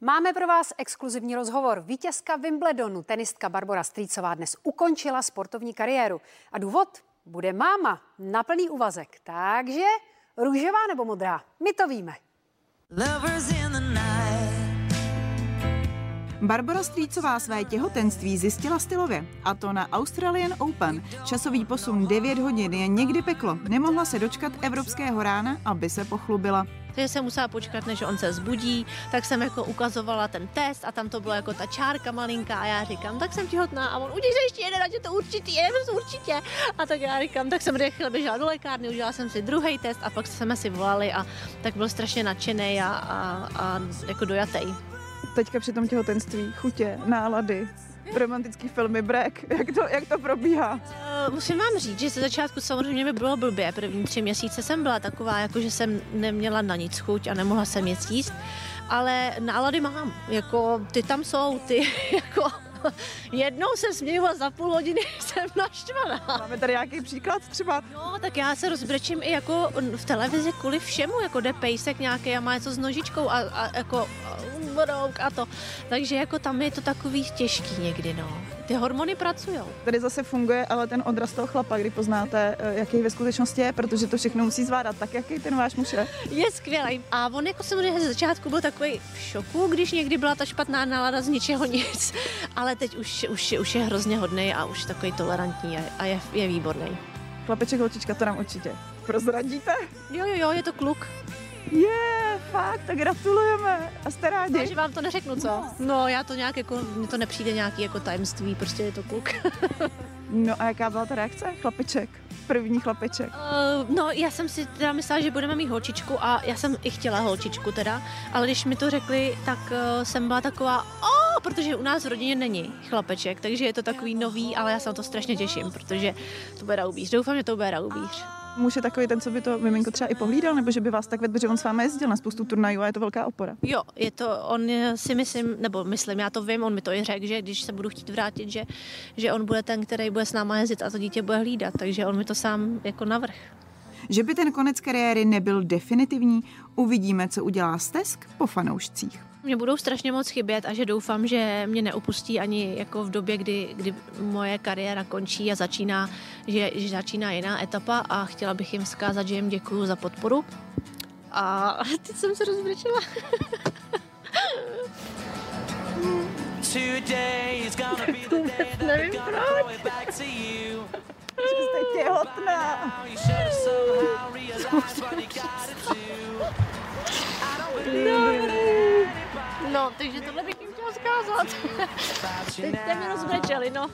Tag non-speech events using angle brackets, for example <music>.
Máme pro vás exkluzivní rozhovor. Vítězka Wimbledonu, tenistka Barbara Strýcová dnes ukončila sportovní kariéru. A důvod bude máma na plný úvazek. Takže růžová nebo modrá? My to víme. Barbara Strýcová své těhotenství zjistila stylově, a to na Australian Open. Časový posun 9 hodin je někdy peklo. Nemohla se dočkat evropského rána, aby se pochlubila takže jsem musela počkat, než on se zbudí, tak jsem jako ukazovala ten test a tam to bylo jako ta čárka malinká a já říkám, tak jsem těhotná a on udělej ještě jeden, ať je to určitě, jeden to určitě. A tak já říkám, tak jsem rychle běžela do lékárny, udělala jsem si druhý test a pak jsme si volali a tak byl strašně nadšený a, a, a jako dojatý. Teďka při tom těhotenství, chutě, nálady, romantický filmy, brek, jak to, jak to probíhá? Musím vám říct, že ze začátku samozřejmě mi bylo blbě. První tři měsíce jsem byla taková, jako že jsem neměla na nic chuť a nemohla jsem nic jíst, ale nálady mám, jako ty tam jsou, ty <laughs> jako Jednou se směju a za půl hodiny <laughs> jsem naštvaná. Máme tady nějaký příklad třeba? No, tak já se rozbrečím i jako v televizi kvůli všemu, jako jde pejsek nějaký a má něco s nožičkou a, a jako a to. Takže jako tam je to takový těžký někdy, no. Ty hormony pracují. Tady zase funguje ale ten odraz toho chlapa, kdy poznáte, eh, jaký ve skutečnosti je, protože to všechno musí zvládat. Tak jaký ten váš muž je? Je skvělý. A on jako samozřejmě ze začátku byl takový v šoku, když někdy byla ta špatná nálada z ničeho nic. <laughs> Ale teď už, už, už je hrozně hodný a už takový tolerantní a je, je výborný. Chlapeček, holčička, to nám určitě prozradíte? Jo, jo, jo, je to kluk. Je, yeah, fakt, tak gratulujeme. A jste rádi? Takže vám to neřeknu, co? No. no, já to nějak jako, mně to nepřijde nějaký jako tajemství, prostě je to kluk. <laughs> no a jaká byla ta reakce, chlapeček? První chlapeček. Uh, no, já jsem si teda myslela, že budeme mít holčičku a já jsem i chtěla holčičku teda, ale když mi to řekli, tak uh, jsem byla taková, oh, protože u nás v rodině není chlapeček, takže je to takový nový, ale já se na to strašně těším, protože to bude raubíř. Doufám, že to bude raubíř muž je takový ten, co by to miminko třeba i pohlídal, nebo že by vás tak vedl, že on s vámi jezdil na spoustu turnajů a je to velká opora. Jo, je to, on si myslím, nebo myslím, já to vím, on mi to i řekl, že když se budu chtít vrátit, že, že on bude ten, který bude s náma jezdit a to dítě bude hlídat, takže on mi to sám jako navrh. Že by ten konec kariéry nebyl definitivní, uvidíme, co udělá Stesk po fanoušcích mě budou strašně moc chybět a že doufám, že mě neopustí ani jako v době, kdy, kdy moje kariéra končí a začíná, že, že začíná jiná etapa a chtěla bych jim vzkázat, že jim děkuju za podporu. A <laughs> teď jsem se rozbrečela. Nevím proč. Jste těhotná. No, takže tohle bych jim chtěla zkázat. <laughs> Teď jste mě rozbrečeli, no.